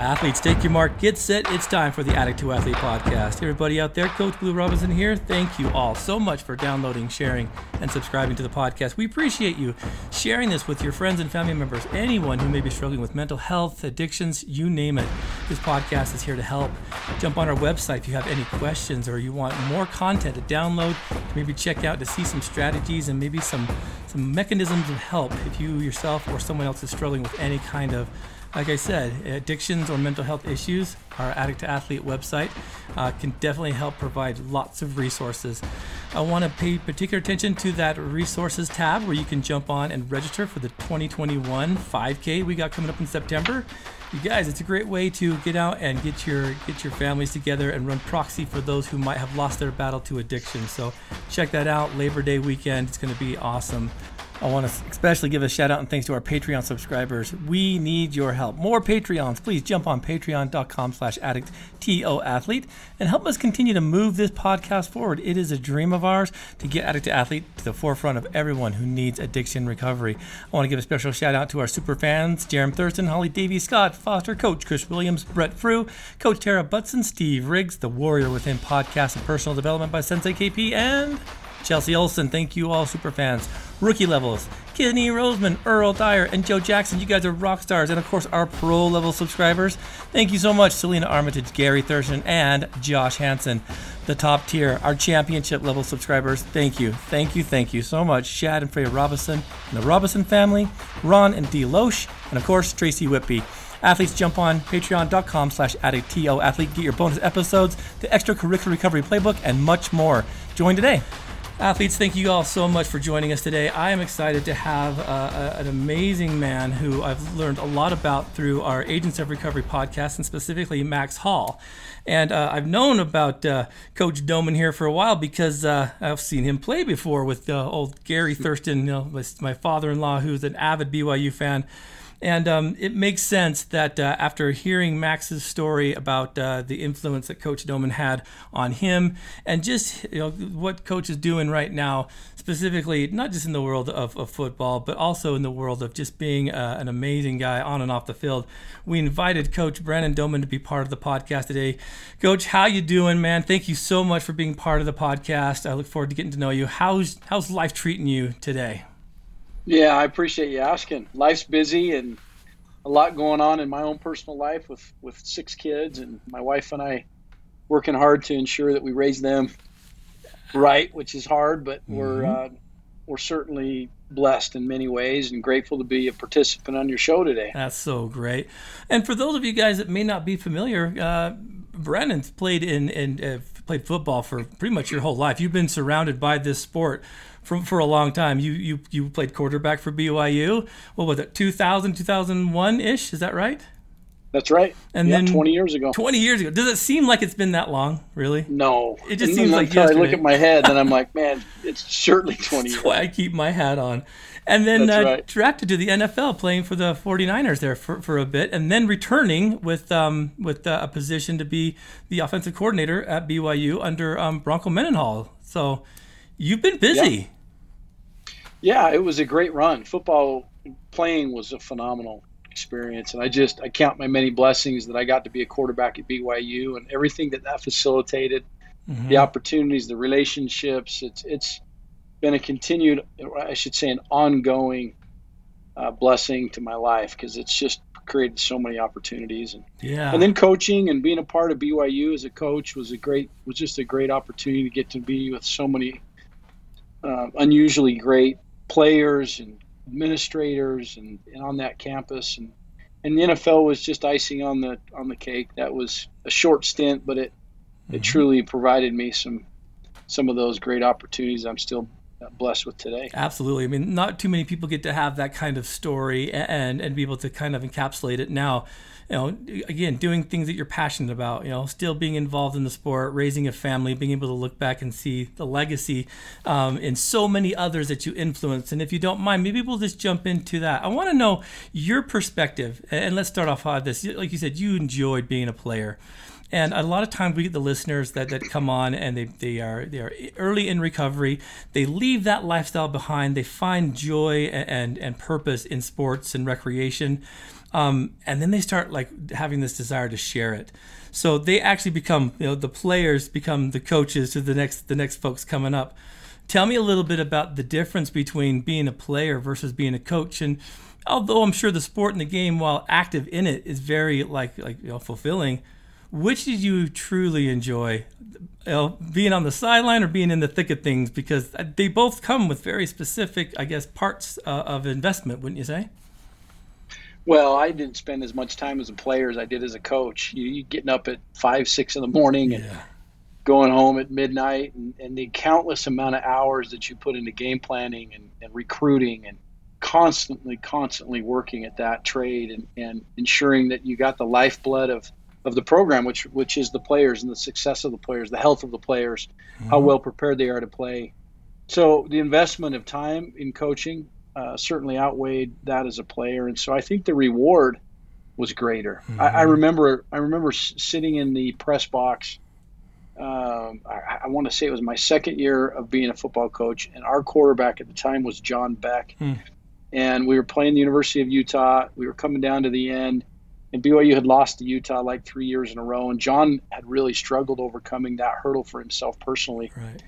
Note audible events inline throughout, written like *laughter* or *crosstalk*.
Athletes, take your mark, get set. It's time for the Addict to Athlete podcast. Everybody out there, Coach Blu Robinson here. Thank you all so much for downloading, sharing, and subscribing to the podcast. We appreciate you sharing this with your friends and family members, anyone who may be struggling with mental health, addictions, you name it. This podcast is here to help. Jump on our website if you have any questions or you want more content to download, to maybe check out to see some strategies and maybe some, some mechanisms of help if you yourself or someone else is struggling with any kind of like I said, addictions or mental health issues, our Addict to Athlete website uh, can definitely help provide lots of resources. I want to pay particular attention to that resources tab where you can jump on and register for the 2021 5K we got coming up in September. You guys, it's a great way to get out and get your get your families together and run proxy for those who might have lost their battle to addiction. So check that out. Labor Day weekend, it's going to be awesome. I want to especially give a shout out and thanks to our Patreon subscribers. We need your help. More Patreons. Please jump on patreon.com slash addict TO athlete and help us continue to move this podcast forward. It is a dream of ours to get Addict to Athlete to the forefront of everyone who needs addiction recovery. I want to give a special shout out to our super fans, Jerem Thurston, Holly Davy, Scott Foster, Coach Chris Williams, Brett Frew, Coach Tara Butson, Steve Riggs, the Warrior Within podcast and personal development by Sensei KP, and Chelsea Olson, thank you all, super fans. Rookie levels, Kenny Roseman, Earl Dyer, and Joe Jackson. You guys are rock stars. And of course, our pro level subscribers. Thank you so much, Selena Armitage, Gary Thurston, and Josh Hanson. The top tier, our championship level subscribers. Thank you, thank you, thank you so much. Shad and Freya Robinson, and the Robinson family, Ron and Dee Loesch, and of course, Tracy Whitby. Athletes jump on patreon.com slash addicto athlete. Get your bonus episodes, the extracurricular recovery playbook, and much more. Join today. Athletes, thank you all so much for joining us today. I am excited to have uh, an amazing man who I've learned a lot about through our Agents of Recovery podcast, and specifically Max Hall. And uh, I've known about uh, Coach Doman here for a while because uh, I've seen him play before with uh, old Gary Thurston, you know, my father in law, who's an avid BYU fan. And um, it makes sense that uh, after hearing Max's story about uh, the influence that Coach Doman had on him, and just you know what Coach is doing right now, specifically not just in the world of, of football, but also in the world of just being uh, an amazing guy on and off the field, we invited Coach Brandon Doman to be part of the podcast today. Coach, how you doing, man? Thank you so much for being part of the podcast. I look forward to getting to know you. How's how's life treating you today? Yeah, I appreciate you asking. Life's busy and a lot going on in my own personal life with with six kids and my wife and I working hard to ensure that we raise them right, which is hard, but mm-hmm. we're uh, we're certainly blessed in many ways and grateful to be a participant on your show today. That's so great. And for those of you guys that may not be familiar, uh, Brandon's played in in uh, played football for pretty much your whole life. You've been surrounded by this sport for, for a long time. You, you you played quarterback for BYU. What was it, 2000, 2001 ish? Is that right? That's right. And yeah, then 20 years ago. 20 years ago. Does it seem like it's been that long, really? No. It just and seems like yesterday. I look at my head and I'm *laughs* like, man, it's certainly 20 That's why I keep my hat on. And then uh, right. drafted to the NFL playing for the 49ers there for, for a bit and then returning with um, with uh, a position to be the offensive coordinator at BYU under um, Bronco Mendenhall. So You've been busy. Yeah. yeah, it was a great run. Football playing was a phenomenal experience, and I just I count my many blessings that I got to be a quarterback at BYU and everything that that facilitated, mm-hmm. the opportunities, the relationships. It's it's been a continued, I should say, an ongoing uh, blessing to my life because it's just created so many opportunities and yeah and then coaching and being a part of BYU as a coach was a great was just a great opportunity to get to be with so many uh, unusually great players and administrators and, and on that campus and and the NFL was just icing on the on the cake. That was a short stint, but it mm-hmm. it truly provided me some some of those great opportunities. I'm still blessed with today. Absolutely. I mean, not too many people get to have that kind of story and and be able to kind of encapsulate it now you know, again, doing things that you're passionate about, you know, still being involved in the sport, raising a family, being able to look back and see the legacy um, in so many others that you influence. And if you don't mind, maybe we'll just jump into that. I want to know your perspective. And let's start off on this. Like you said, you enjoyed being a player. And a lot of times we get the listeners that, that come on and they, they are they are early in recovery. They leave that lifestyle behind. They find joy and, and, purpose in sports and recreation. Um, and then they start like having this desire to share it. So they actually become, you know, the players become the coaches to the next the next folks coming up. Tell me a little bit about the difference between being a player versus being a coach. And although I'm sure the sport and the game, while active in it, is very like like you know, fulfilling, which did you truly enjoy? You know, being on the sideline or being in the thick of things? Because they both come with very specific, I guess, parts uh, of investment, wouldn't you say? Well, I didn't spend as much time as a player as I did as a coach. You, you getting up at five, six in the morning and yeah. going home at midnight, and, and, the countless amount of hours that you put into game planning and, and recruiting and constantly, constantly working at that trade and, and ensuring that you got the lifeblood of of the program, which which is the players and the success of the players, the health of the players, mm-hmm. how well prepared they are to play. So the investment of time in coaching uh, certainly outweighed that as a player, and so I think the reward was greater. Mm-hmm. I, I, remember I remember sitting in the press box. Um, I, I want to say it was my second year of being a football coach, and our quarterback at the time was John Beck, mm. and we were playing the University of Utah. We were coming down to the end, and BYU had lost to Utah like three years in a row, and John had really struggled overcoming that hurdle for himself personally. Right.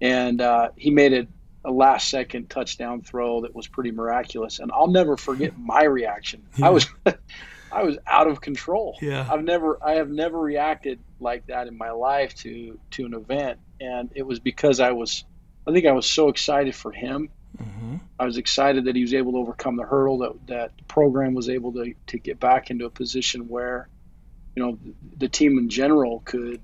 And uh, he made it a last second touchdown throw that was pretty miraculous. And I'll never forget *laughs* my reaction. Yeah. I was *laughs* I was out of control. Yeah. I've never I have never reacted like that in my life to to an event. And it was because I was I think I was so excited for him Mm-hmm. I was excited that he was able to overcome the hurdle that that the program was able to to get back into a position where, you know, the team in general could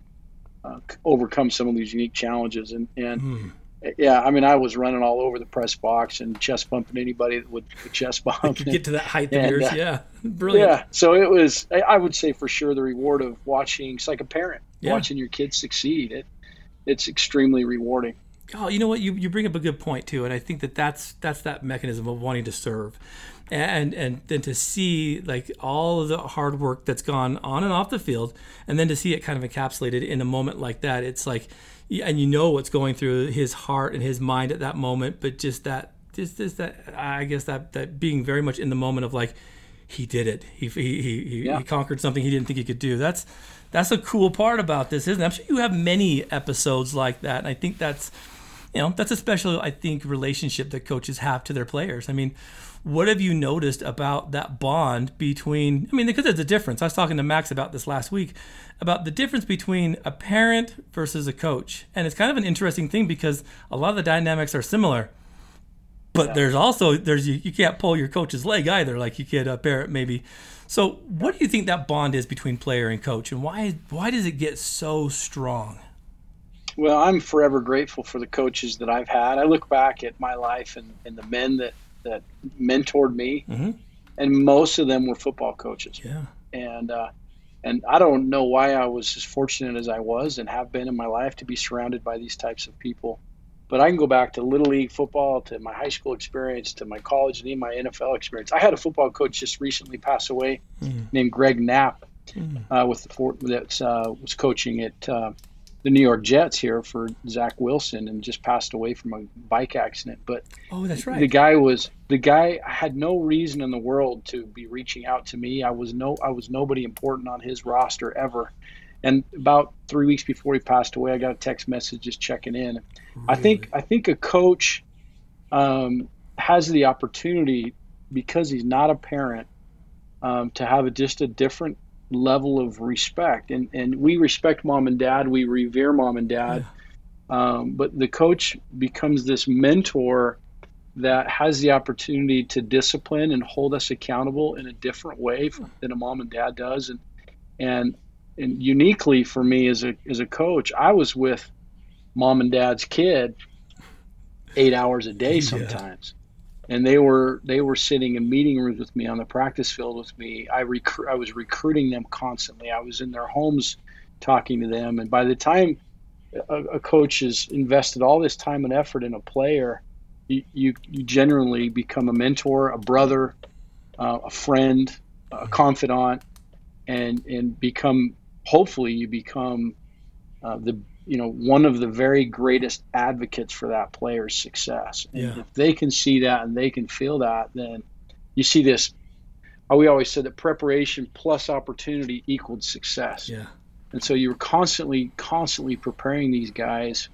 uh, overcome some of these unique challenges. And and mm. yeah, I mean, I was running all over the press box and chest bumping anybody that would, chest bump. get to that height of yours, uh, yeah, *laughs* brilliant. Yeah, so it was. I would say for sure the reward of watching. It's like a parent yeah. watching your kids succeed. It it's extremely rewarding oh, you know what? You, you bring up a good point too, and I think that that's that's that mechanism of wanting to serve, and and then to see like all of the hard work that's gone on and off the field, and then to see it kind of encapsulated in a moment like that, it's like, and you know what's going through his heart and his mind at that moment, but just that, just, just that, I guess that that being very much in the moment of like, he did it. He he he, yeah. he conquered something he didn't think he could do. That's that's a cool part about this, isn't it? I'm sure you have many episodes like that, and I think that's you know, that's a special, I think, relationship that coaches have to their players. I mean, what have you noticed about that bond between, I mean, because there's a difference. I was talking to Max about this last week about the difference between a parent versus a coach. And it's kind of an interesting thing because a lot of the dynamics are similar. But yeah. there's also there's you, you can't pull your coach's leg either, like you could uh, a parent maybe. So, what do you think that bond is between player and coach, and why why does it get so strong? Well, I'm forever grateful for the coaches that I've had. I look back at my life and, and the men that, that mentored me, mm-hmm. and most of them were football coaches. Yeah. And, uh, and I don't know why I was as fortunate as I was and have been in my life to be surrounded by these types of people. But I can go back to little league football, to my high school experience, to my college, and even my NFL experience. I had a football coach just recently pass away, mm. named Greg Knapp, mm. uh, with the fort that uh, was coaching at uh, the New York Jets here for Zach Wilson and just passed away from a bike accident. But oh, that's right. The guy was the guy had no reason in the world to be reaching out to me. I was no I was nobody important on his roster ever. And about three weeks before he passed away, I got a text message just checking in. Really? I think I think a coach um, has the opportunity because he's not a parent um, to have a, just a different level of respect. And, and we respect mom and dad, we revere mom and dad. Yeah. Um, but the coach becomes this mentor that has the opportunity to discipline and hold us accountable in a different way than a mom and dad does. And, and, and uniquely for me as a, as a coach, I was with mom and dad's kid eight hours a day *laughs* sometimes and they were they were sitting in meeting rooms with me on the practice field with me. I recruit I was recruiting them constantly. I was in their homes talking to them, and by the time a, a coach has invested all this time and effort in a player, you you, you generally become a mentor, a brother, uh, a friend, a confidant, and and become hopefully you become uh, the you know one of the very greatest advocates for that player's success. And Yeah. if they can see that and they can feel that, then you see this. We always said that preparation plus opportunity equaled success. Yeah. And so you were constantly, constantly preparing these guys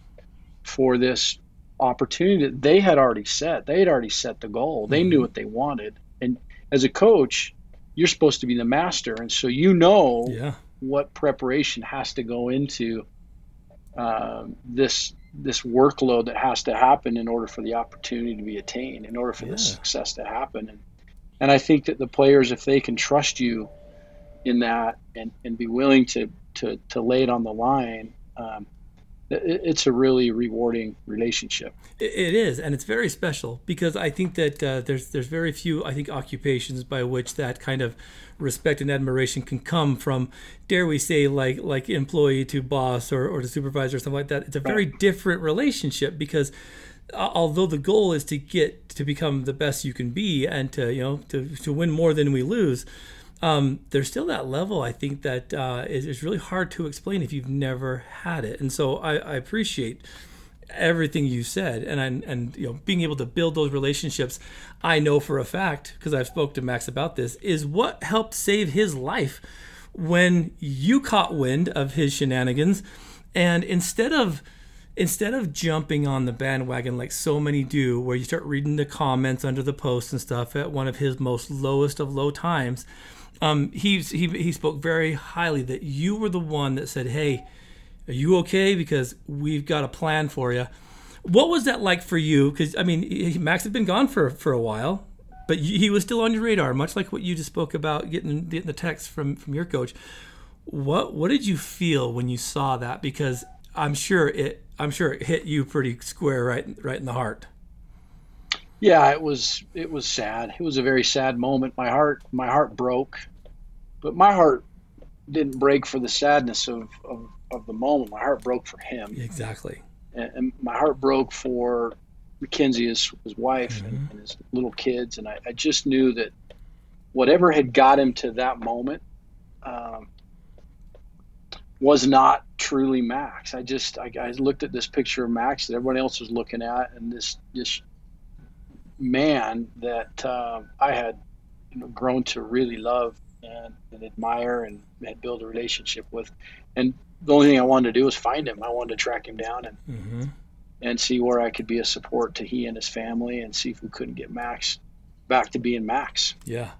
for this opportunity that they had already set. They had already set the goal. They knew Mhm. what they wanted. And as a coach, you're supposed to be the master. And so you know Yeah. what preparation has to go into um, this this workload that has to happen in order for the opportunity to be attained, in order for Yeah. the success to happen. And and I think that the players, if they can trust you in that and, and be willing to, to, to lay it on the line, um, it's a really rewarding relationship. It is, and it's very special because I think that uh, there's there's very few I think occupations by which that kind of respect and admiration can come from. Dare we say like like employee to boss or, or to supervisor or something like that? It's a very different relationship because uh, although the goal is to get to become the best you can be and to you know to, to win more than we lose um, there's still that level I think that uh, is, is really hard to explain if you've never had it. And so I, I appreciate everything you said and I, and you know being able to build those relationships. I know for a fact because I've spoke to Max about this is what helped save his life when you caught wind of his shenanigans. And instead of instead of jumping on the bandwagon like so many do where you start reading the comments under the posts and stuff at one of his most lowest of low times um, he's, he, he spoke very highly that you were the one that said hey are you okay? Because we've got a plan for you what was that like for you? Because i mean max had been gone for, for a while but he was still on your radar much like what you just spoke about getting, getting the text from, from your coach. What what did you feel when you saw that? Because i'm sure it i'm sure it hit you pretty square right right in the heart. Yeah, it was it was sad. It was a very sad moment. My heart my heart broke, but my heart didn't break for the sadness of, of, of the moment. My heart broke for him. exactly and, and my heart broke for Mackenzie, his, his wife, and, and his little kids. And I, I just knew that whatever had got him to that moment um, was not truly Max. I just I, I looked at this picture of Max that everyone else was looking at, and this this man that uh, I had you know, grown to really love and, and admire and had built a relationship with. And the only thing I wanted to do was find him. I wanted to track him down and mm-hmm. and see where I could be a support to he and his family and see if we couldn't get Max back to being Max. Yeah,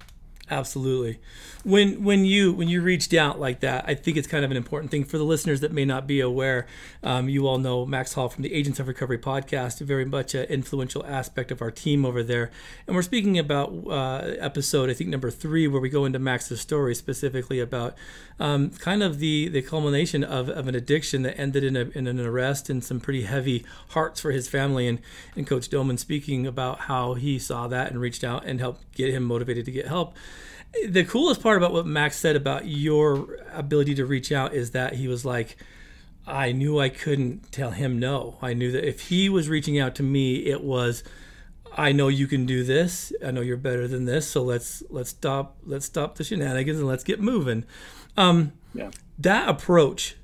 absolutely. When when you when you reached out like that, I think it's kind of an important thing for the listeners that may not be aware. Um, you all know Max Hall from the Agents of Recovery podcast, very much an influential aspect of our team over there. And we're speaking about uh, episode I think number three, where we go into Max's story specifically about um, kind of the the culmination of, of an addiction that ended in, a, in an arrest and some pretty heavy hearts for his family. And and Coach Doman speaking about how he saw that and reached out and helped get him motivated to get help the coolest part about what Max said about your ability to reach out is that he was like, I knew I couldn't tell him no. I knew that if he was reaching out to me, it was, I know you can do this. I know you're better than this. So let's let's stop let's stop the shenanigans and let's get moving. Um, Yeah. That approach,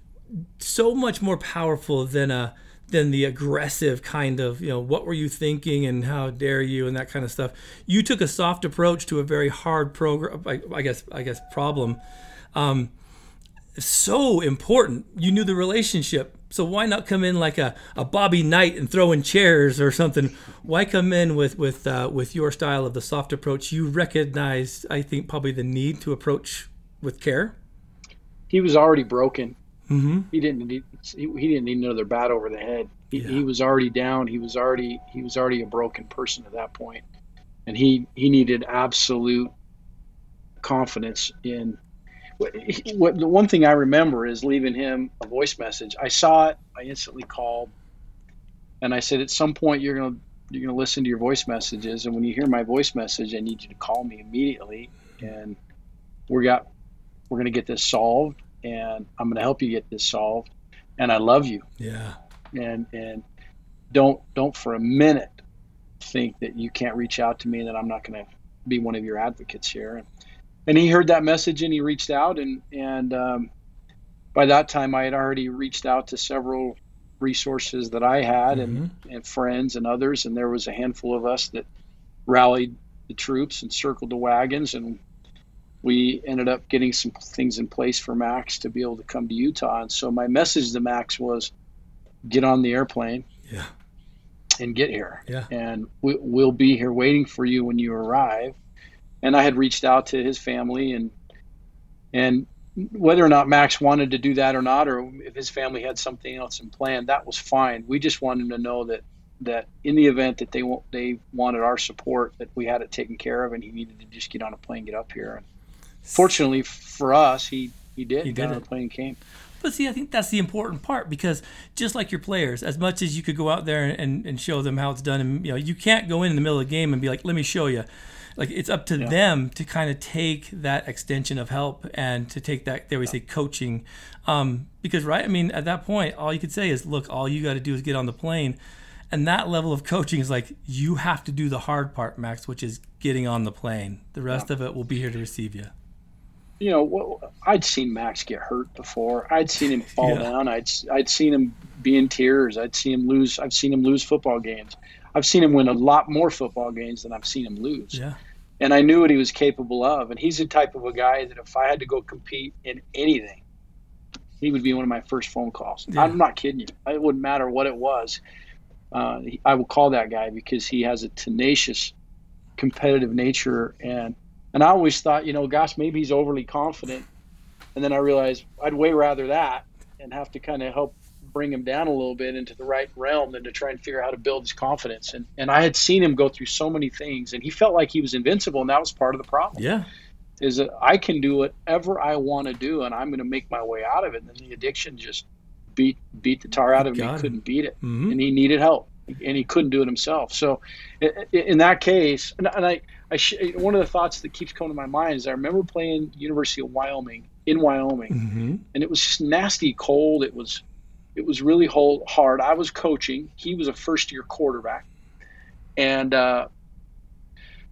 so much more powerful than a than the aggressive kind of you know what were you thinking and how dare you and that kind of stuff. You took a soft approach to a very hard program. I, I guess I guess problem. Um, so important. You knew the relationship. So why not come in like a, a Bobby Knight and throw in chairs or something? Why come in with with uh, with your style of the soft approach? You recognized, I think, probably the need to approach with care. He was already broken. Mm-hmm. He didn't need he, he didn't need another bat over the head. He, Yeah. he was already down. He was already he was already a broken person at that point, and he he needed absolute confidence in. What, what the one thing I remember is leaving him a voice message. I saw it. I instantly called, and I said, "At some point, you're gonna you're gonna listen to your voice messages, and when you hear my voice message, I need you to call me immediately, and we got we're gonna get this solved, and I'm gonna help you get this solved, and I love you, Yeah. and and don't don't for a minute think that you can't reach out to me and that I'm not gonna be one of your advocates here." And, and he heard that message and he reached out and and um, by that time, I had already reached out to several resources that I had mm-hmm. and, and friends and others, and there was a handful of us that rallied the troops and circled the wagons, and we ended up getting some things in place for Max to be able to come to Utah. And so my message to Max was, get on the airplane. Yeah. And get here. Yeah. And we, we'll be here waiting for you when you arrive. And I had reached out to his family and and whether or not Max wanted to do that or not, or if his family had something else in plan, that was fine. We just wanted to know that that in the event that they they wanted our support, that we had it taken care of, and he needed to just get on a plane, get up here. And fortunately for us, he he did. He did. A plane came. But see, I think that's the important part because just like your players, as much as you could go out there and, and show them how it's done, and you know, you can't go in, in the middle of the game and be like, "Let me show you." like it's up to yeah. them to kind of take that extension of help and to take that there we yeah. say coaching um, because right i mean at that point all you could say is look all you got to do is get on the plane and that level of coaching is like you have to do the hard part max which is getting on the plane the rest yeah. of it will be here to receive you you know i'd seen max get hurt before i'd seen him fall down i'd i'd seen him be in tears i'd seen him lose i've seen him lose football games I've seen him win a lot more football games than I've seen him lose. Yeah and I knew what he was capable of. And he's the type of a guy that if I had to go compete in anything, he would be one of my first phone calls. Yeah. I'm not kidding you. It wouldn't matter what it was. Uh, I would call that guy because he has a tenacious, competitive nature, and and I always thought, you know, gosh, maybe he's overly confident, and then I realized I'd way rather that and have to kind of help bring him down a little bit into the right realm than to try and figure out how to build his confidence. And and I had seen him go through so many things, and he felt like he was invincible, and that was part of the problem. Yeah, is that I can do whatever I want to do, and I'm going to make my way out of it. And then the addiction just beat beat the tar out of him. He couldn't beat it, mm-hmm. and he needed help, and he couldn't do it himself. So, in that case, and, I, I one of the thoughts that keeps coming to my mind is I remember playing University of Wyoming in Wyoming, mm-hmm. and it was just nasty cold. It was it was really hard. I was coaching. He was a first year quarterback. And uh,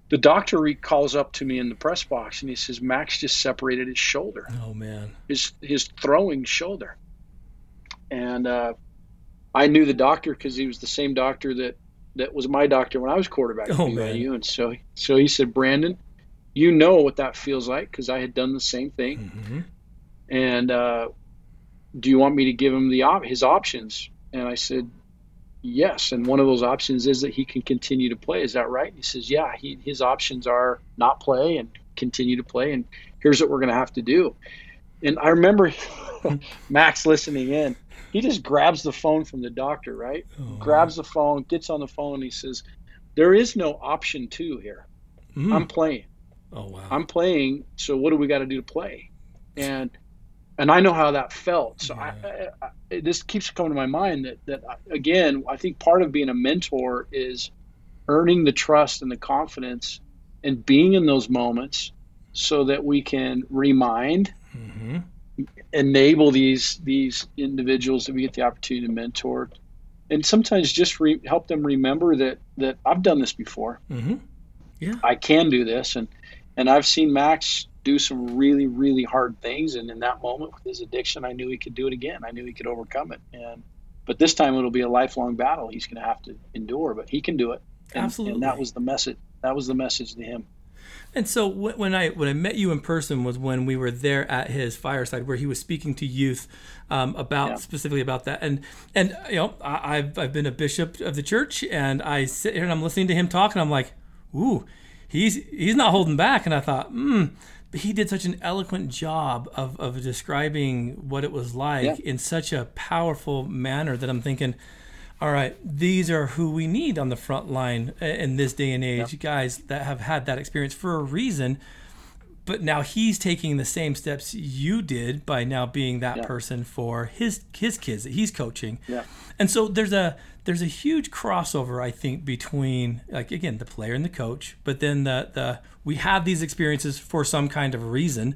the doctor calls up to me in the press box and he says, Max just separated his shoulder. Oh, man. His, his throwing shoulder. And uh, I knew the doctor because he was the same doctor that, that was my doctor when I was quarterback at oh, BYU. Man. And so, so he said, Brandon, you know what that feels like because I had done the same thing. Mm-hmm. And uh, do you want me to give him the op- his options? And I said, yes. And one of those options is that he can continue to play. Is that right? And he says, yeah. He, his options are not play and continue to play. And here's what we're going to have to do. And I remember *laughs* Max listening in. He just grabs the phone from the doctor, right? Oh. Grabs the phone, gets on the phone. and he says, there is no option two here. Mm. I'm playing. Oh wow. I'm playing. So what do we got to do to play? And and I know how that felt. So yeah. I, I, I, this keeps coming to my mind that that again, I think part of being a mentor is earning the trust and the confidence and being in those moments so that we can remind mm-hmm. Enable these these individuals that we get the opportunity to mentor and sometimes just re- help them remember that that I've done this before mm-hmm. yeah I can do this and and I've seen Max do some really, really hard things. And in that moment with his addiction, I knew he could do it again. I knew he could overcome it. And but this time it'll be a lifelong battle he's going to have to endure. But he can do it. And, Absolutely. And that was the message. That was the message to him. And so when I when I met you in person was when we were there at his fireside where he was speaking to youth um, about yeah. specifically about that and and you know I, have I've been a bishop of the church and I sit here and I'm listening to him talk and I'm like ooh he's he's not holding back and I thought hmm he did such an eloquent job of, of describing what it was like yeah. in such a powerful manner that I'm thinking, all right, these are who we need on the front line uh, in this day and age, yeah. guys that have had that experience for a reason. But now he's taking the same steps you did by now being that yeah. person for his his kids that he's coaching. Yeah. And so there's a there's a huge crossover I think between like again the player and the coach, but then the the we have these experiences for some kind of reason.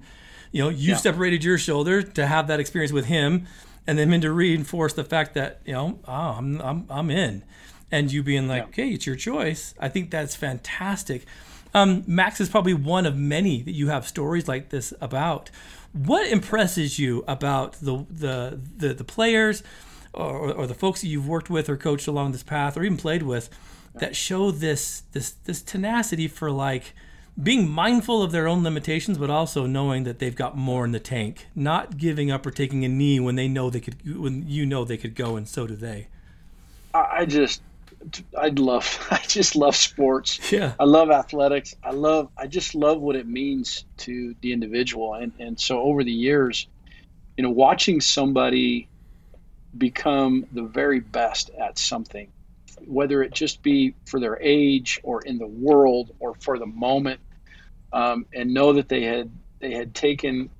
You know, you yeah. separated your shoulder to have that experience with him, and then to reinforce the fact that you know, oh, I'm I'm I'm in. and you being like, yeah. okay, it's your choice. I think that's fantastic. Um, Max is probably one of many that you have stories like this about. What impresses you about the the the, the players or, or the folks that you've worked with or coached along this path or even played with that show this this this tenacity for like being mindful of their own limitations, but also knowing that they've got more in the tank, not giving up or taking a knee when they know they could, when you know they could go, and so do they. I just, I love, *laughs* I just love sports. *laughs* Yeah. I love athletics. I love, I just love what it means to the individual, and and so over the years, you know, watching somebody become the very best at something whether it just be for their age or in the world or for the moment um, and know that they had they had taken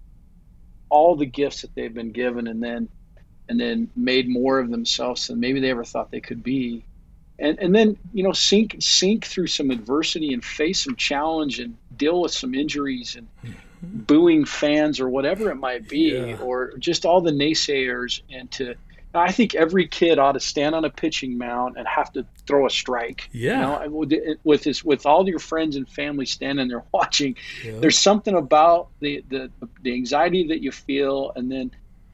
all the gifts that they've been given and then and then made more of themselves than maybe they ever thought they could be and and then you know sink sink through some adversity and face some challenge and deal with some injuries and mm-hmm. booing fans or whatever it might be yeah. or just all the naysayers and to I think every kid ought to stand on a pitching mound and have to throw a strike. Yeah. You know, with this, with all your friends and family standing there *laughs* watching, yeah. there's something about the, the the anxiety that you feel, and then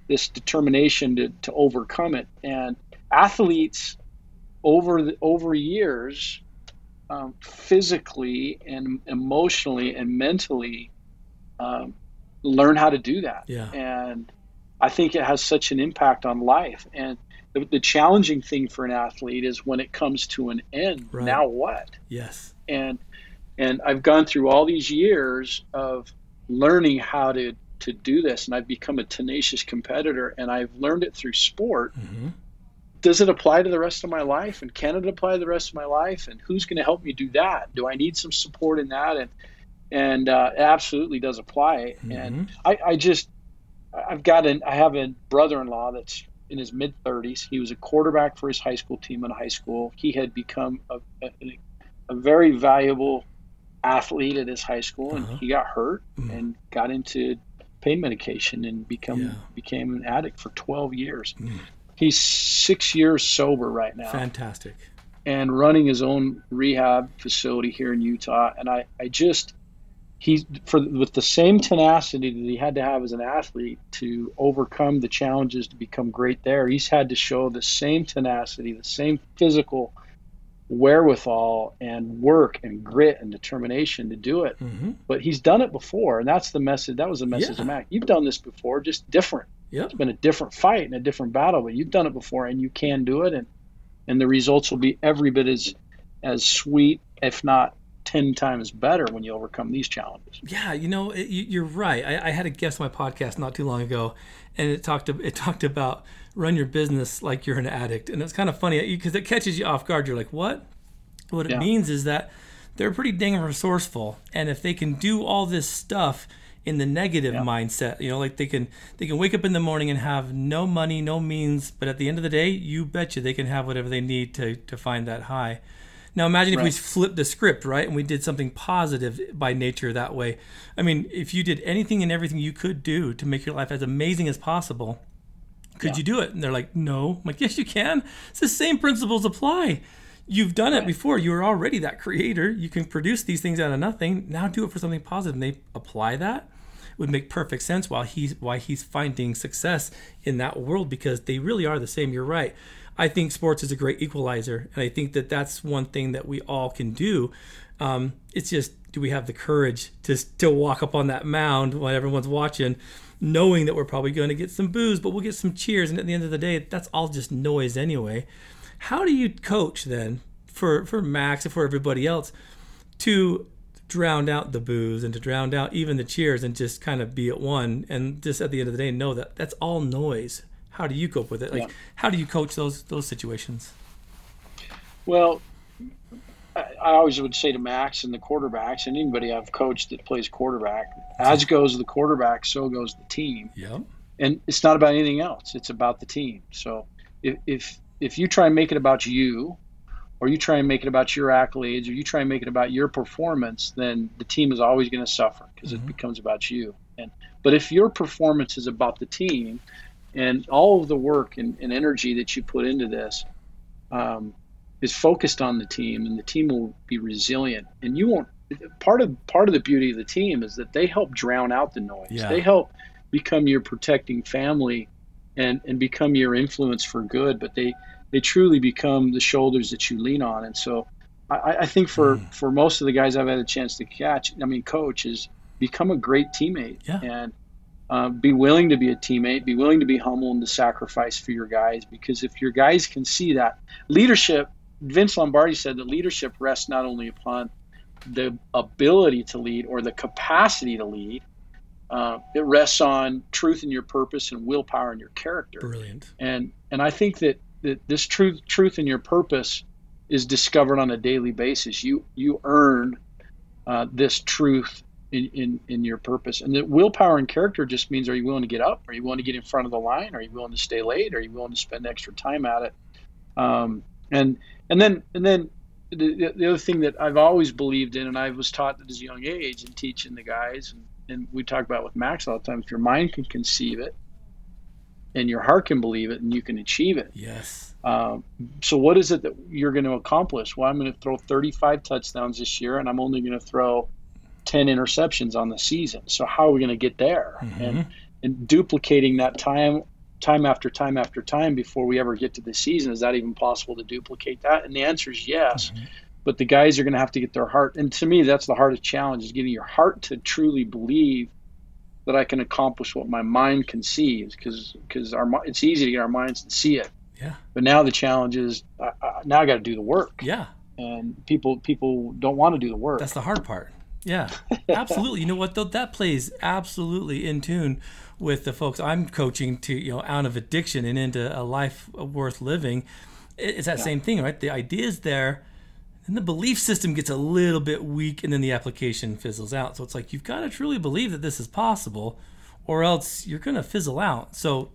this determination to, to overcome it. And athletes over the, over years, um, physically and emotionally and mentally, um, learn how to do that. Yeah. And I think it has such an impact on life. And the, the challenging thing for an athlete is when it comes to an end. Right. Now what? Yes. And and I've gone through all these years of learning how to to do this, and I've become a tenacious competitor, and I've learned it through sport. Mm-hmm. Does it apply to the rest of my life? And can it apply to the rest of my life? And who's going to help me do that? Do I need some support in that? And and uh, it absolutely does apply. Mm-hmm. And I, I just I've got an I have a brother-in-law that's in his mid 30s. He was a quarterback for his high school team in high school. He had become a, a, a very valuable athlete at his high school, and uh-huh. he got hurt mm. and got into pain medication and become yeah. became an addict for 12 years. Mm. He's six years sober right now. Fantastic. And running his own rehab facility here in Utah. And I, I just he for with the same tenacity that he had to have as an athlete to overcome the challenges to become great there he's had to show the same tenacity the same physical wherewithal and work and grit and determination to do it mm-hmm. but he's done it before and that's the message that was the message yeah. of mac you've done this before just different yep. it's been a different fight and a different battle but you've done it before and you can do it and and the results will be every bit as as sweet if not 10 times better when you overcome these challenges. Yeah, you know, it, you're right. I, I, had a guest on my podcast not too long ago, and it talked it talked about run your business like you're an addict, and it's kind of funny because it catches you off guard. You're like, what? What it yeah. means is that they're pretty dang resourceful, and if they can do all this stuff in the negative yeah. mindset, you know, like they can they can wake up in the morning and have no money, no means, but at the end of the day, you betcha they can have whatever they need to to find that high. Now imagine right. if we flipped the script, right, and we did something positive by nature that way. I mean, if you did anything and everything you could do to make your life as amazing as possible, could yeah. you do it? And they're like, no. I'm like, yes, you can. It's the same principles apply. You've done right. it before. You were already that creator. You can produce these things out of nothing. Now do it for something positive. And they apply that. It would make perfect sense why he's why he's finding success in that world because they really are the same. You're right. I think sports is a great equalizer, and I think that that's one thing that we all can do. Um, it's just do we have the courage to to walk up on that mound when everyone's watching, knowing that we're probably going to get some boos, but we'll get some cheers, and at the end of the day, that's all just noise anyway. How do you coach then for for Max and for everybody else to drown out the boos and to drown out even the cheers and just kind of be at one and just at the end of the day know that that's all noise how do you cope with it? Like, yeah. how do you coach those those situations? Well, I, I always would say to Max and the quarterbacks and anybody I've coached that plays quarterback, as goes the quarterback, so goes the team. Yeah. And it's not about anything else. It's about the team. So if if if you try and make it about you, or you try and make it about your accolades, or you try and make it about your performance, then the team is always going to suffer because mm-hmm. it becomes about you. And but if your performance is about the team, and all of the work and, and energy that you put into this um, is focused on the team, and the team will be resilient. And you won't. Part of part of the beauty of the team is that they help drown out the noise. Yeah. They help become your protecting family, and and become your influence for good. But they they truly become the shoulders that you lean on. And so, I, I think for Mm. for most of the guys I've had a chance to catch, I mean, coach is become a great teammate Yeah. and uh, be willing to be a teammate, be willing to be humble and to sacrifice for your guys. Because if your guys can see that leadership, Vince Lombardi said that leadership rests not only upon the ability to lead or the capacity to lead, uh, it rests on truth in your purpose and willpower in your character. Brilliant. And and I think that, that this truth truth in your purpose is discovered on a daily basis. You you earn uh, this truth in, in, in your purpose. And the willpower and character just means are you willing to get up? Are you willing to get in front of the line? Are you willing to stay late? Are you willing to spend extra time at it? Um, and and then and then the, the other thing that I've always believed in, and I was taught at a young age and teaching the guys, and, and we talk about with Max all the time, if your mind can conceive it and your heart can believe it and you can achieve it. Yes. Um, so what is it that you're going to accomplish? Well, I'm going to throw 35 touchdowns this year, and I'm only going to throw 10 interceptions on the season. So how are we going to get there? Mhm. And and duplicating that time, time after time after time before we ever get to the season, is that even possible to duplicate that? And the answer is yes. Mhm. But the guys are going to have to get their heart, and to me, that's the hardest challenge: is getting your heart to truly believe that I can accomplish what my mind conceives. Because because our it's easy to get our minds to see it. Yeah. But now the challenge is uh, uh, now I got to do the work, Yeah. and people people don't want to do the work. That's the hard part. Yeah, absolutely. You know what though? That plays absolutely in tune with the folks I'm coaching to you know out of addiction and into a life worth living. It's that same thing, right? The idea is there, and the belief system gets a little bit weak, and then the application fizzles out. So it's like you've got to truly believe that this is possible, or else you're going to fizzle out. So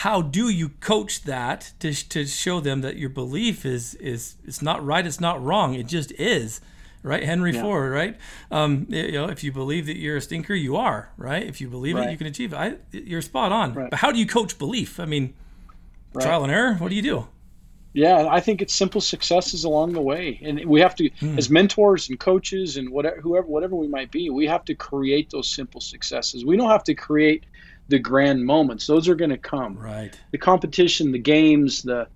how do you coach that to, to show them that your belief is is it's not right it's not wrong it just is right henry Yeah. ford right um, you know if you believe that you're a stinker you are right if you believe it you can achieve it I, you're spot on Right. but how do you coach belief i mean Right. trial and error what do you do Yeah, I think it's simple successes along the way, and we have to, Hmm. as mentors and coaches and whatever, whoever, whatever we might be, we have to create those simple successes. We don't have to create the grand moments; those are going to come. right The competition, the games, the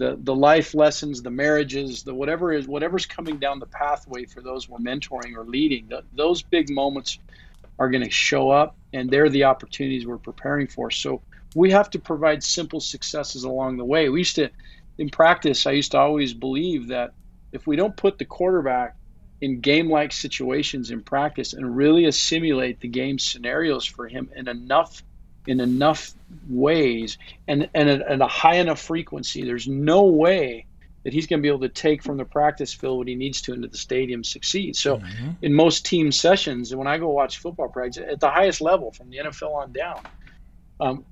the the life lessons, the marriages, the whatever is whatever's coming down the pathway for those we're mentoring or leading. th those big moments are going to show up, and they're the opportunities we're preparing for. So we have to provide simple successes along the way. We used to, in practice, I used to always believe that if we don't put the quarterback in game-like situations in practice and really assimilate the game scenarios for him in enough in enough ways and and at, at a high enough frequency, there's no way that he's going to be able to take from the practice field what he needs to into the stadium succeed. So Mhm. in most team sessions, and when I go watch football practice at the highest level from the NFL on down, um,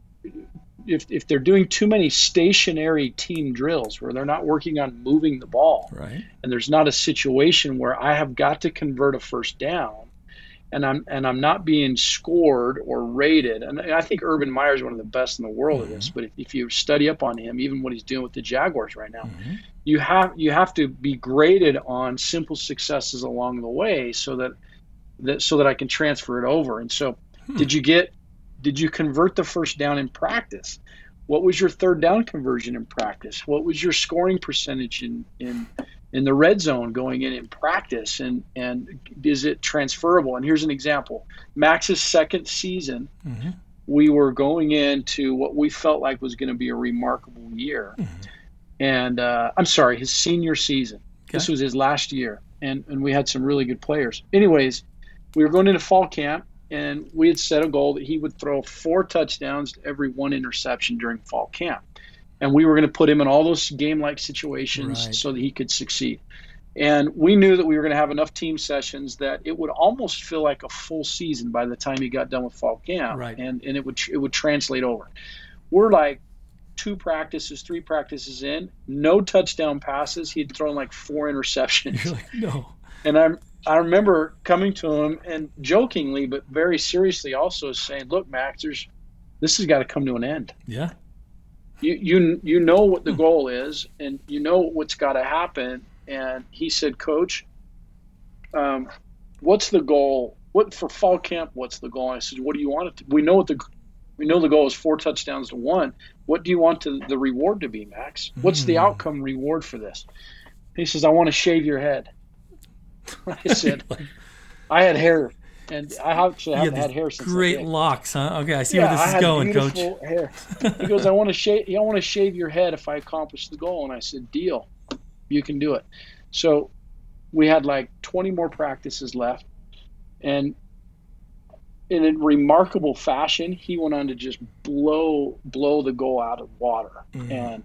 if, if they're doing too many stationary team drills where they're not working on moving the ball, right and there's not a situation where I have got to convert a first down, and I'm and I'm not being scored or rated. And I think Urban Meyer is one of the best in the world at this. But if, if you study up on him, even what he's doing with the Jaguars right now, Mhm. you have you have to be graded on simple successes along the way, so that that so that I can transfer it over. And so, Hmm. did you get did you convert the first down in practice? What was your third down conversion in practice? What was your scoring percentage in in in the red zone going in in practice? And and is it transferable? And here's an example: Max's second season, Mhm. we were going into what we felt like was going to be a remarkable year. Mhm. And uh, I'm sorry, his senior season. This was his last year, and and we had some really good players. Anyways, we were going into fall camp, and we had set a goal that he would throw four touchdowns to every one interception during fall camp, and we were going to put him in all those game-like situations Right. so that he could succeed. And we knew that we were going to have enough team sessions that it would almost feel like a full season by the time he got done with fall camp, Right. and and it would it would translate over. We're like two practices, three practices in, no touchdown passes. He'd thrown like four interceptions. like no And I'm I remember coming to him and jokingly but very seriously also saying, "Look, Max, there's this has got to come to an end. yeah you you you know what the goal is, and you know what's got to happen. And he said, Coach, um, what's the goal? What for fall camp? What's the goal? And I said, What do you want it to? We know what the we know the goal is four touchdowns to one. What do you want to, the reward to be, Max? What's the Hmm. outcome reward for this? He says, I want to shave your head. *laughs* I said, *laughs* I had hair, and I actually haven't had hair since. great locks, huh? Okay, I see Yeah, where I this is had going, Coach. Hair. *laughs* He goes, I want to shave. I want to shave your head if I accomplish the goal. And I said, deal. You can do it. So we had like 20 more practices left, and in a remarkable fashion, he went on to just blow blow the goal out of water. Mhm. And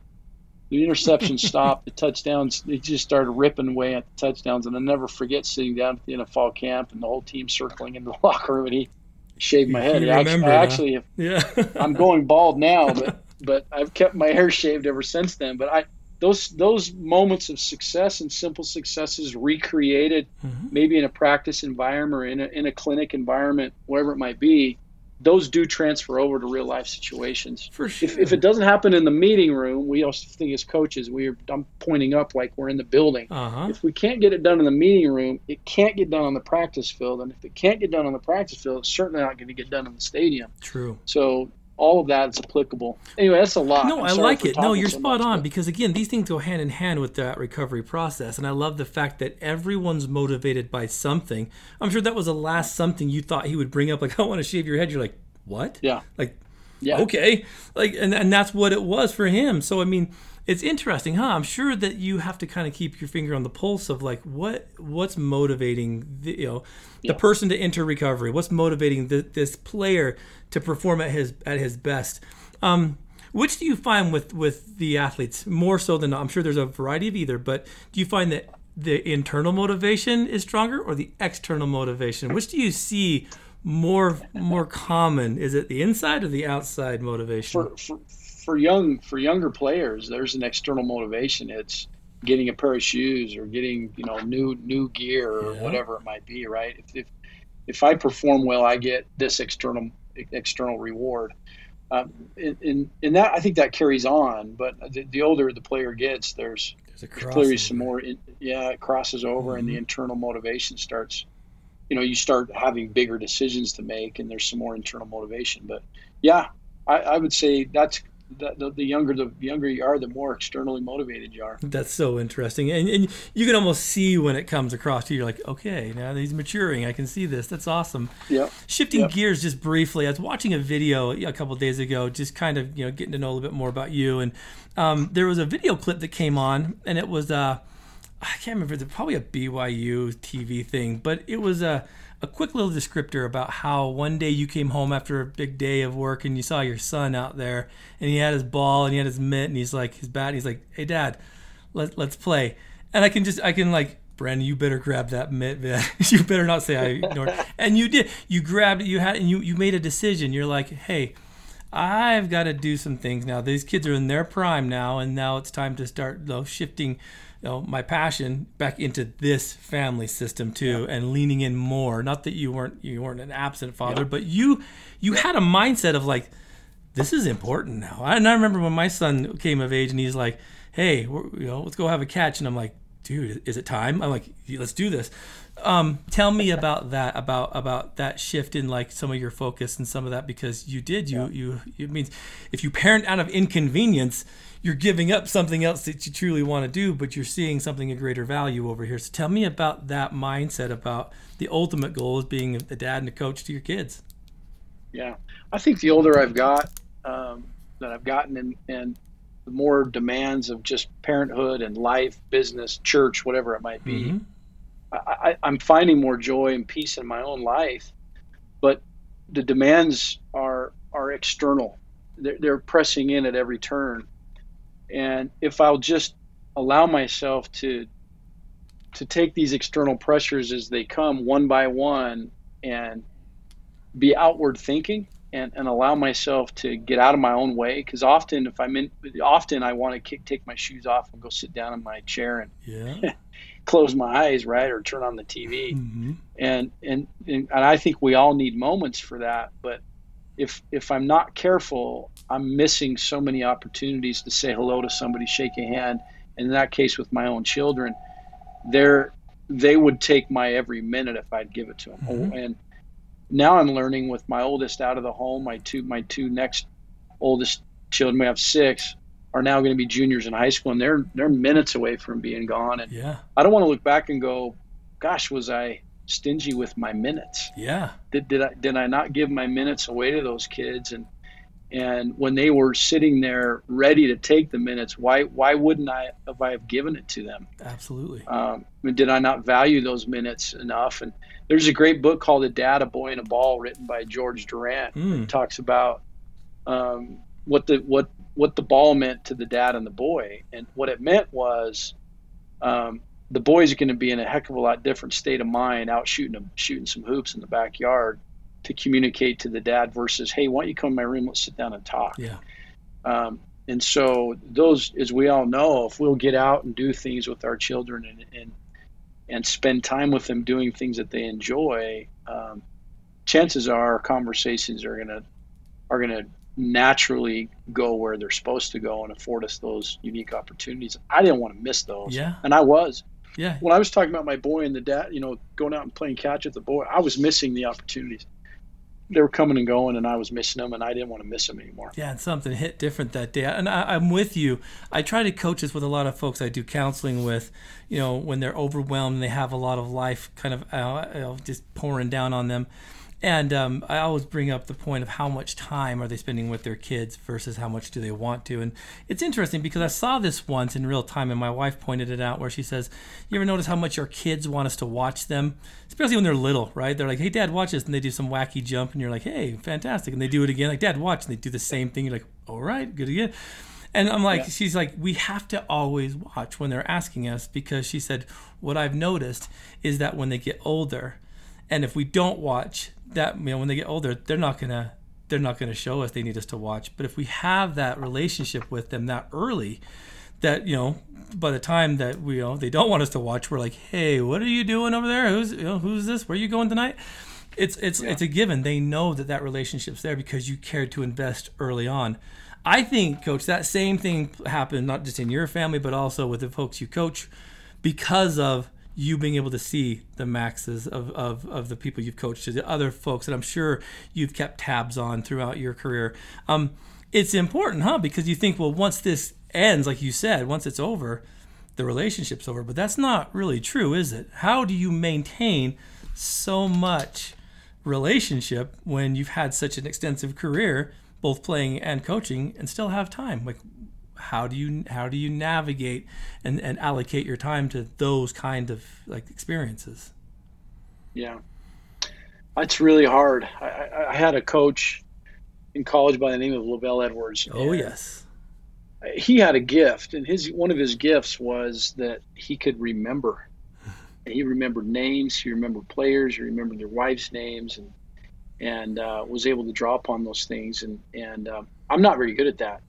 the interception *laughs* stopped. The touchdowns, they just started ripping away at the touchdowns. And I'll never forget sitting down at the end of fall camp and the whole team circling in the *laughs* locker room, and he shaved my head. You He actually, remember, I actually yeah. *laughs* I'm going bald now, but but I've kept my hair shaved ever since then. But I those those moments of success and simple successes recreated, Mhm. maybe in a practice environment or in a in a clinic environment, wherever it might be, those do transfer over to real life situations. For sure. If, if it doesn't happen in the meeting room, we also think as coaches, we're I'm pointing up like we're in the building. uh huh. If we can't get it done in the meeting room, it can't get done on the practice field, and if it can't get done on the practice field, it's certainly not going to get done in the stadium. True. So all of that is applicable. Anyway, that's a lot. No, I like it. No, you're so spot much, on but- because again, these things go hand in hand with that recovery process, and I love the fact that everyone's motivated by something. I'm sure that was the last something you thought he would bring up, *laughs* like I want to shave your head. You're like, what? Yeah. Like, Yeah. okay, like, and and that's what it was for him. So I mean, it's interesting, huh? I'm sure that you have to kind of keep your finger on the pulse of like what what's motivating the you know the Yeah. person to enter recovery. What's motivating the, this player to perform at his at his best. Um, which do you find with with the athletes more so than I'm sure there's a variety of either, but do you find that the internal motivation is stronger or the external motivation? Which do you see more more common? Is it the inside or the outside motivation? for, for for young for younger players, there's an external motivation. It's getting a pair of shoes or getting you know new new gear or Yeah. whatever it might be. Right? If if, if I perform well, I get this external external reward. Um, and, that I think that carries on. But the, the older the player gets, there's There's a clearly some more. In, yeah, it crosses over, and the Mhm. internal motivation starts. You know, you start having bigger decisions to make, and there's some more internal motivation. But yeah, I, I would say that's the, the, the younger the younger you are, the more externally motivated you are. That's so interesting, and, and you can almost see when it comes across to you. You're like, okay, now he's maturing. I can see this. That's awesome. Yep. Shifting Yep. gears just briefly, I was watching a video a couple days ago, just kind of you know getting to know a little bit more about you, and um, there was a video clip that came on, and it was uh, I can't remember, it's probably a BYU TV thing, but it was a a quick little descriptor about how one day you came home after a big day of work and you saw your son out there, and he had his ball and he had his mitt and he's like his bat, and he's like, hey dad, let let's play, and I can just I can like. Brandon, you better grab that mitt, man. *laughs* you better not say I ignored. *laughs* And you did. You grabbed it. You had, and you you made a decision. You're like, hey, I've got to do some things now. These kids are in their prime now, and now it's time to start know, shifting you know, my passion back into this family system too, and leaning in more. Not that you weren't you weren't an absent father, Yeah. but you you had a mindset of like, this is important now. And I remember when my son came of age, and he's like, hey, you know, let's go have a catch, and I'm like, dude, is it time? I'm like, let's do this. Um, tell me about *laughs* that, about about that shift in like some of your focus and some of that because you did you you it means if you parent out of inconvenience, you're giving up something else that you truly want to do, but you're seeing something of greater value over here. So tell me about that mindset about the ultimate goal is being a dad and a coach to your kids. Yeah, I think the older I've got, um, that I've gotten, and and the more demands of just parenthood and life, business, church, whatever it might be. Mhm. I, I, I'm finding more joy and peace in my own life, but the demands are are external. They're, they're pressing in at every turn, and if I'll just allow myself to to take these external pressures as they come one by one and be outward thinking and, and allow myself to get out of my own way. Because often if i'm in often i want to kick, take my shoes off and go sit down in my chair and Yeah. *laughs* close my eyes right or turn on the tv hmm and, and and and i think we all need moments for that. But if if I'm not careful, I'm missing so many opportunities to say hello to somebody, shake a hand. And in that case, with my own children, they're they would take my every minute if I'd give it to them. Mm-hmm. And now I'm learning with my oldest out of the home, my two my two next oldest children, we have six, are now going to be juniors in high school, and they're they're minutes away from being gone. And yeah, I don't want to look back and go, "Gosh, was I stingy with my minutes?" Yeah, did did I did I not give my minutes away to those kids? And and when they were sitting there ready to take the minutes, why why wouldn't I have I have given it to them? Absolutely. Um, did I not value those minutes enough? And there's a great book called "A Dad, a Boy, and a Ball," written by George Durrant. Mm. It talks about um, what the what what the ball meant to the dad and the boy, and what it meant was um, the boy's going to be in a heck of a lot different state of mind out shooting a, shooting some hoops in the backyard to communicate to the dad versus hey why don't you come in my room let's sit down and talk yeah um, and so those as we all know if we'll get out and do things with our children and and, and spend time with them doing things that they enjoy um, chances are conversations are gonna are gonna naturally go where they're supposed to go and afford us those unique opportunities. I didn't want to miss those. Yeah. And I was. Yeah. When I was talking about my boy and the dad, you know, going out and playing catch with the boy, I was missing the opportunities. They were coming and going, and I was missing them, and I didn't want to miss them anymore. Yeah, and something hit different that day. And I, am with you. I try to coach this with a lot of folks I do counseling with. You know, when they're overwhelmed, and they have a lot of life kind of uh, just pouring down on them and um, I always bring up the point of how much time are they spending with their kids versus how much do they want to. And it's interesting because I saw this once in real time, and my wife pointed it out where she says, "You ever notice how much our kids want us to watch them, especially when they're little, right? They're like, "Hey, Dad, watch this," and they do some wacky jump, and you're like, "Hey, fantastic!" And they do it again, like, "Dad, watch," and they do the same thing. You're like, "All right, good again." And I'm like, yeah. she's like, we have to always watch when they're asking us because she said, what I've noticed is that when they get older, and if we don't watch, that you know when they get older they're not gonna they're not gonna show us they need us to watch. But if we have that relationship with them that early that you know by the time that we you know they don't want us to watch we're like hey what are you doing over there? Who's you know who's this? Where are you going tonight? It's it's yeah. it's a given. They know that that relationship's there because you cared to invest early on. I think coach that same thing happened not just in your family but also with the folks you coach because of you being able to see the maxes of, of, of the people you've coached to the other folks that I'm sure you've kept tabs on throughout your career. Um, it's important, huh? Because you think, well, once this ends, like you said, once it's over, the relationship's over. But that's not really true, is it? How do you maintain so much relationship when you've had such an extensive career, both playing and coaching, and still have time? Like, how do you how do you navigate and, and allocate your time to those kind of like experiences? Yeah. It's really hard. I, I had a coach in college by the name of LaVell Edwards oh yes. He had a gift and his one of his gifts was that he could remember. *laughs* He remembered names he remembered players he remembered their wives names and and uh, was able to draw upon those things and and uh, i'm not very good at that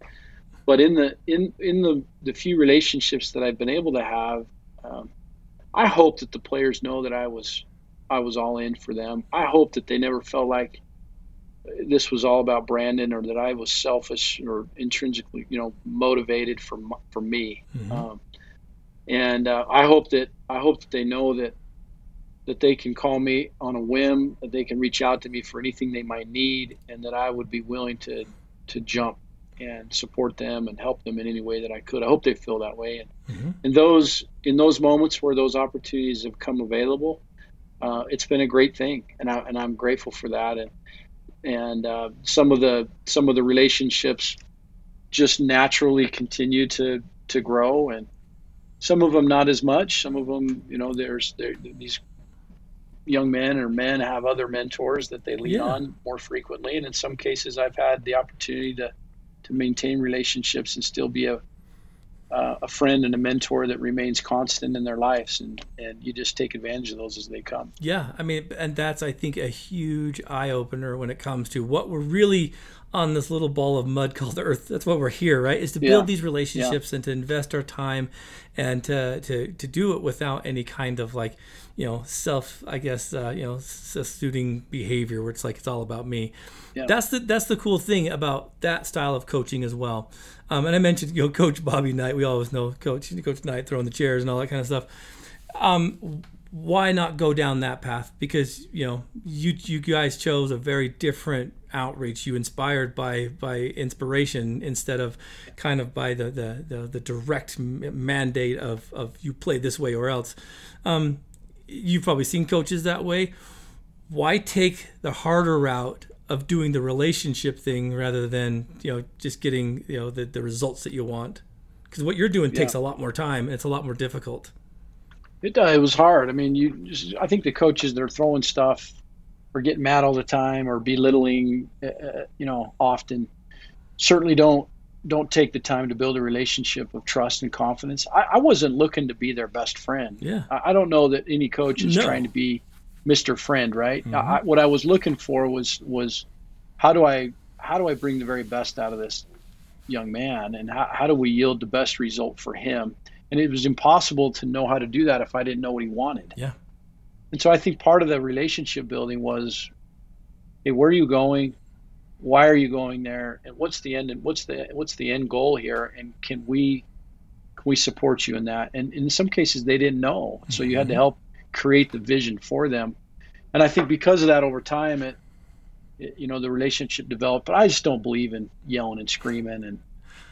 but in the in in the the few relationships that I've been able to have, um, I hope that the players know that I was I was all in for them. I hope that they never felt like this was all about Brandon or that I was selfish or intrinsically you know motivated for for me. Mm-hmm. Um, and uh, I hope that I hope that they know that that they can call me on a whim, that they can reach out to me for anything they might need, and that I would be willing to to jump and support them and help them in any way that I could. I hope they feel that way. And mm-hmm. in those in those moments where those opportunities have come available, uh, it's been a great thing, and I and I'm grateful for that. And and uh, some of the some of the relationships just naturally continue to to grow, and some of them not as much. Some of them, you know, there's there, these young men or men have other mentors that they lean yeah. on more frequently, and in some cases, I've had the opportunity to to maintain relationships and still be a uh, a friend and a mentor that remains constant in their lives. And and you just take advantage of those as they come. Yeah i mean and that's i think a huge eye opener when it comes to what we're really on this little ball of mud *laughs* called the Earth. That's what we're here, right? Is to build yeah. these relationships yeah. and to invest our time and to, to to do it without any kind of like you know self I guess uh, you know suiting behavior where it's like it's all about me. Yeah. That's the that's the cool thing about that style of coaching as well. Um, and I mentioned you know Coach Bobby Knight. We always know Coach Coach Knight throwing the chairs and all that kind of stuff. Um, why not go down that path? Because you know you you guys chose a very different outreach. You inspired by by inspiration instead of kind of by the the the, the direct mandate of of you play this way or else. Um, you've probably seen coaches that way. Why take the harder route of doing the relationship thing rather than you know just getting you know the, the results that you want? Because what you're doing yeah. takes a lot more time and it's a lot more difficult. It uh, it was hard. I mean, you. Just, I think the coaches they're throwing stuff or getting mad all the time or belittling, uh, uh, you know, often certainly don't don't take the time to build a relationship of trust and confidence. I, I wasn't looking to be their best friend. Yeah. I, I don't know that any coach is no. trying to be Mr. Friend, right? Mm-hmm. I, what I was looking for was was how do I how do I bring the very best out of this young man and how, how do we yield the best result for him? and it was impossible to know how to do that if I didn't know what he wanted. Yeah. And so I think part of the relationship building was, hey, where are you going? Why are you going there? And what's the end? And what's the what's the end goal here? And can we can we support you in that? And in some cases, they didn't know, so you had to mm-hmm. help create the vision for them. And I think because of that, over time, it, it you know the relationship developed. But I just don't believe in yelling and screaming and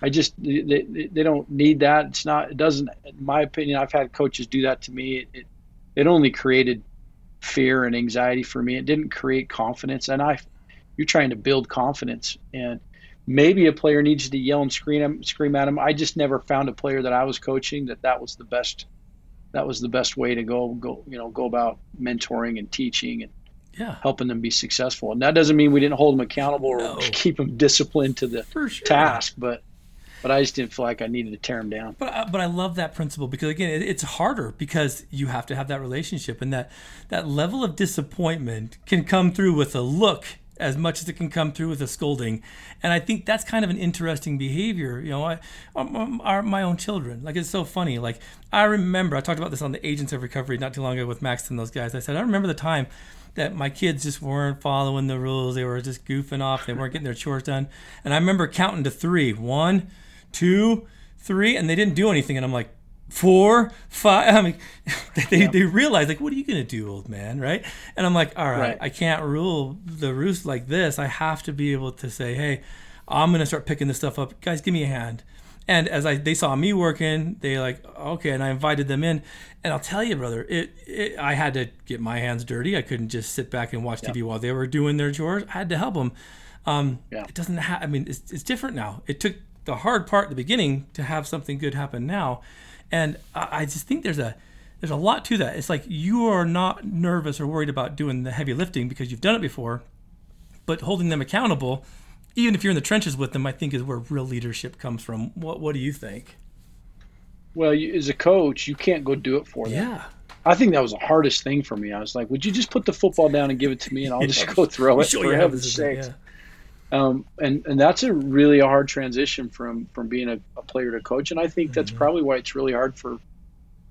I just they, they don't need that. It's not. It doesn't. In my opinion, I've had coaches do that to me. It, it it only created fear and anxiety for me. It didn't create confidence. And I, you're trying to build confidence, and maybe a player needs to yell and scream scream at him. I just never found a player that I was coaching that that was the best. That was the best way to go go you know go about mentoring and teaching and yeah. helping them be successful. And that doesn't mean we didn't hold them accountable or no. *laughs* keep them disciplined to the sure. task, but but I just didn't feel like I needed to tear them down. But uh, but I love that principle because again, it, it's harder because you have to have that relationship, and that that level of disappointment can come through with a look as much as it can come through with a scolding, and I think that's kind of an interesting behavior. You know, I, um, um, our, my own children, like it's so funny. Like I remember, I talked about this on the Agents of Recovery not too long ago with Max and those guys. I said I remember the time that my kids just weren't following the rules. They were just goofing off. They weren't getting their chores done. And I remember counting to three. One, two, three, and they didn't do anything. And I'm like, four, five. *laughs* I mean, *laughs* they, yeah. they realize like, what are you gonna do, old man, right? And I'm like, all right, right, I can't rule the roost like this. I have to be able to say, hey, I'm gonna start picking this stuff up. Guys, give me a hand. And as I they saw me working, they like okay, and I invited them in. And I'll tell you, brother, it, it I had to get my hands dirty. I couldn't just sit back and watch yeah. TV while they were doing their chores. I had to help them. Um, yeah. It doesn't have. I mean, it's, it's different now. It took the hard part at the beginning to have something good happen now. And I, I just think there's a there's a lot to that. It's like you are not nervous or worried about doing the heavy lifting because you've done it before, but holding them accountable, even if you're in the trenches with them, I think is where real leadership comes from. What What do you think? Well, you, as a coach, you can't go do it for them. Yeah. I think that was the hardest thing for me. I was like, "Would you just put the football down and give it to me, and I'll *laughs* just go throw it for heaven's sake." Yeah. Um, and and that's a really a hard transition from from being a, a player to coach. And I think that's mm-hmm. probably why it's really hard for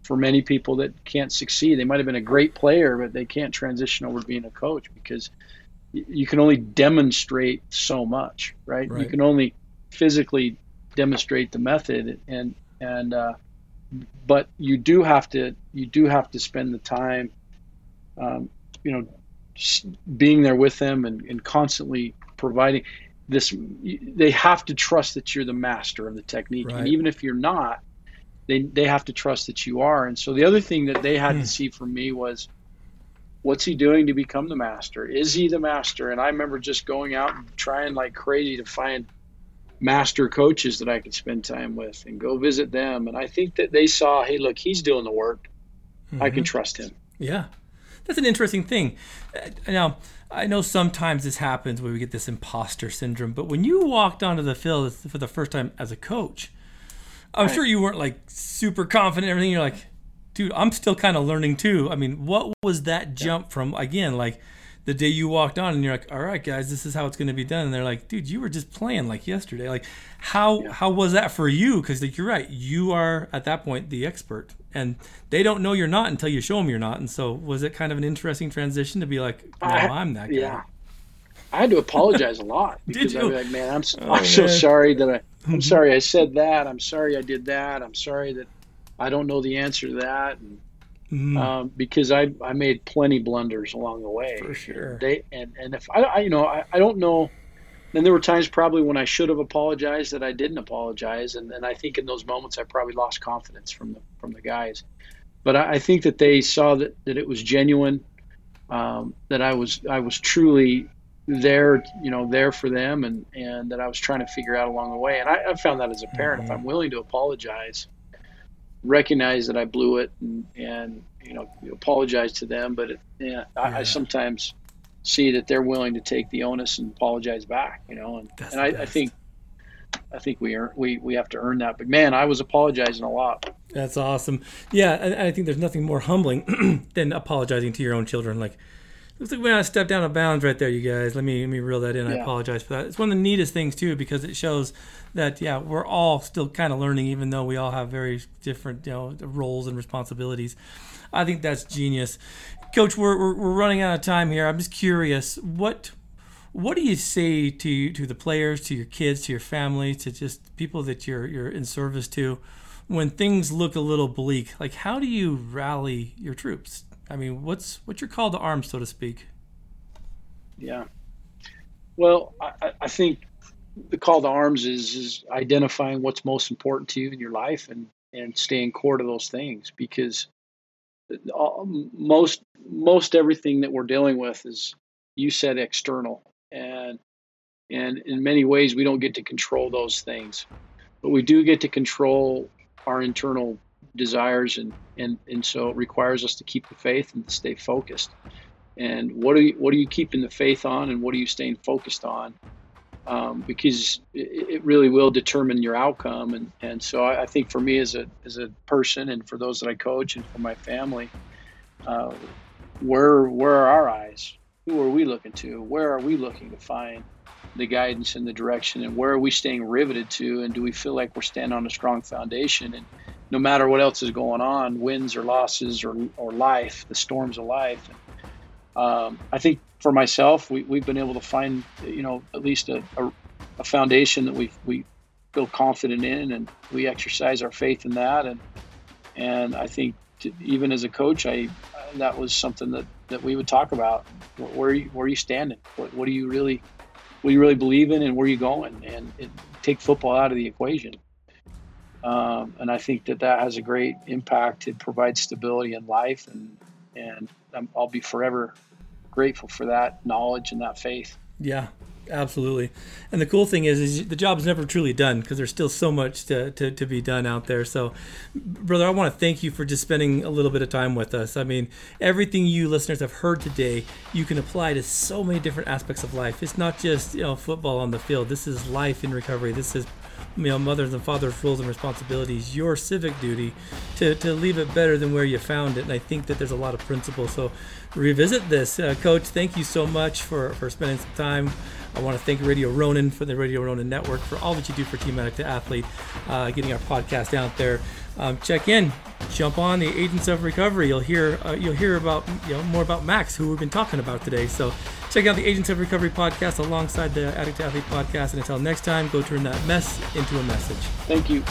for many people that can't succeed. They might have been a great player, but they can't transition over to being a coach because you can only demonstrate so much, right? right. You can only physically demonstrate the method, and and uh, but you do have to you do have to spend the time, um, you know, being there with them and, and constantly providing this they have to trust that you're the master of the technique right. and even if you're not they they have to trust that you are and so the other thing that they had to hmm. see from me was what's he doing to become the master is he the master and i remember just going out and trying like crazy to find master coaches that i could spend time with and go visit them and i think that they saw hey look he's doing the work mm-hmm. i can mm-hmm. trust him yeah that's an interesting thing uh, now I know sometimes this happens where we get this imposter syndrome, but when you walked onto the field for the first time as a coach, I'm right. sure you weren't like super confident and everything. You're like, dude, I'm still kind of learning too. I mean, what was that jump yeah. from again, like the day you walked on and you're like, all right, guys, this is how it's going to be done. And they're like, dude, you were just playing like yesterday. Like, how yeah. how was that for you? Because like, you're right, you are at that point the expert, and they don't know you're not until you show them you're not. And so, was it kind of an interesting transition to be like, no, I, am that guy? Yeah. I had to apologize a lot *laughs* because I was like, man, I'm, oh, I'm so sorry that I, I'm mm-hmm. sorry I said that. I'm sorry I did that. I'm sorry that I don't know the answer to that. And, mm. um, because I, I made plenty blunders along the way. For sure. They, and, and if I, I you know, I, I don't know. And there were times probably when I should have apologized that I didn't apologize. And, and I think in those moments I probably lost confidence from the, from the guys. But I, I think that they saw that, that it was genuine, um, that I was, I was truly there, you know, there for them, and and that I was trying to figure out along the way. And I, I found that as a parent, mm-hmm. if I'm willing to apologize, recognize that I blew it, and and you know, apologize to them, but it, yeah, yeah. I, I, sometimes see that they're willing to take the onus and apologize back, you know, and That's and I, I think I think we earn, we we have to earn that. But man, I was apologizing a lot. That's awesome. Yeah, I, I think there's nothing more humbling *clears throat* than apologizing to your own children. Like Looks like we I stepped down of bounds right there, you guys. Let me let me reel that in. Yeah. I apologize for that. It's one of the neatest things too because it shows that yeah we're all still kind of learning, even though we all have very different you know roles and responsibilities. I think that's genius, Coach. We're, we're, we're running out of time here. I'm just curious what what do you say to to the players, to your kids, to your family, to just people that you're you're in service to when things look a little bleak? Like how do you rally your troops? I mean, what's what's your call to arms, so to speak? Yeah. Well, I, I think the call to arms is is identifying what's most important to you in your life and and staying core to those things because uh, most most everything that we're dealing with is you said external and and in many ways we don't get to control those things but we do get to control our internal desires and and and so it requires us to keep the faith and to stay focused. And what are you what are you keeping the faith on and what are you staying focused on? Um, because it, it, really will determine your outcome. And and so I, I, think for me as a as a person and for those that I coach and for my family uh, where where are our eyes? Who are we looking to? Where are we looking to find the guidance and the direction? And where are we staying riveted to? And do we feel like we're standing on a strong foundation? And no matter what else is going on, wins or losses or, or life, the storms of life. Um, I think for myself, we, we've been able to find, you know, at least a, a, a foundation that we we feel confident in, and we exercise our faith in that. And and I think to, even as a coach, I that was something that, that we would talk about. Where are you, where are you standing? What, what do you really what do you really believe in, and where are you going? And, and take football out of the equation. Um, and I think that that has a great impact. It provides stability in life, and and I'll be forever grateful for that knowledge and that faith. Yeah, absolutely. And the cool thing is, is the job is never truly done because there's still so much to, to, to be done out there. So, brother, I want to thank you for just spending a little bit of time with us. I mean, everything you listeners have heard today, you can apply to so many different aspects of life. It's not just you know football on the field. This is life in recovery. This is you know, mothers and fathers' roles and responsibilities, your civic duty to, to leave it better than where you found it. And I think that there's a lot of principles. So revisit this. Uh, Coach, thank you so much for, for spending some time. I want to thank Radio Ronan for the Radio Ronan Network for all that you do for Team Addict to Athlete, uh, getting our podcast out there. Um, check in, jump on the Agents of Recovery. You'll hear uh, you'll hear about you know more about Max, who we've been talking about today. So check out the Agents of Recovery podcast alongside the Addict Athlete podcast. And until next time, go turn that mess into a message. Thank you.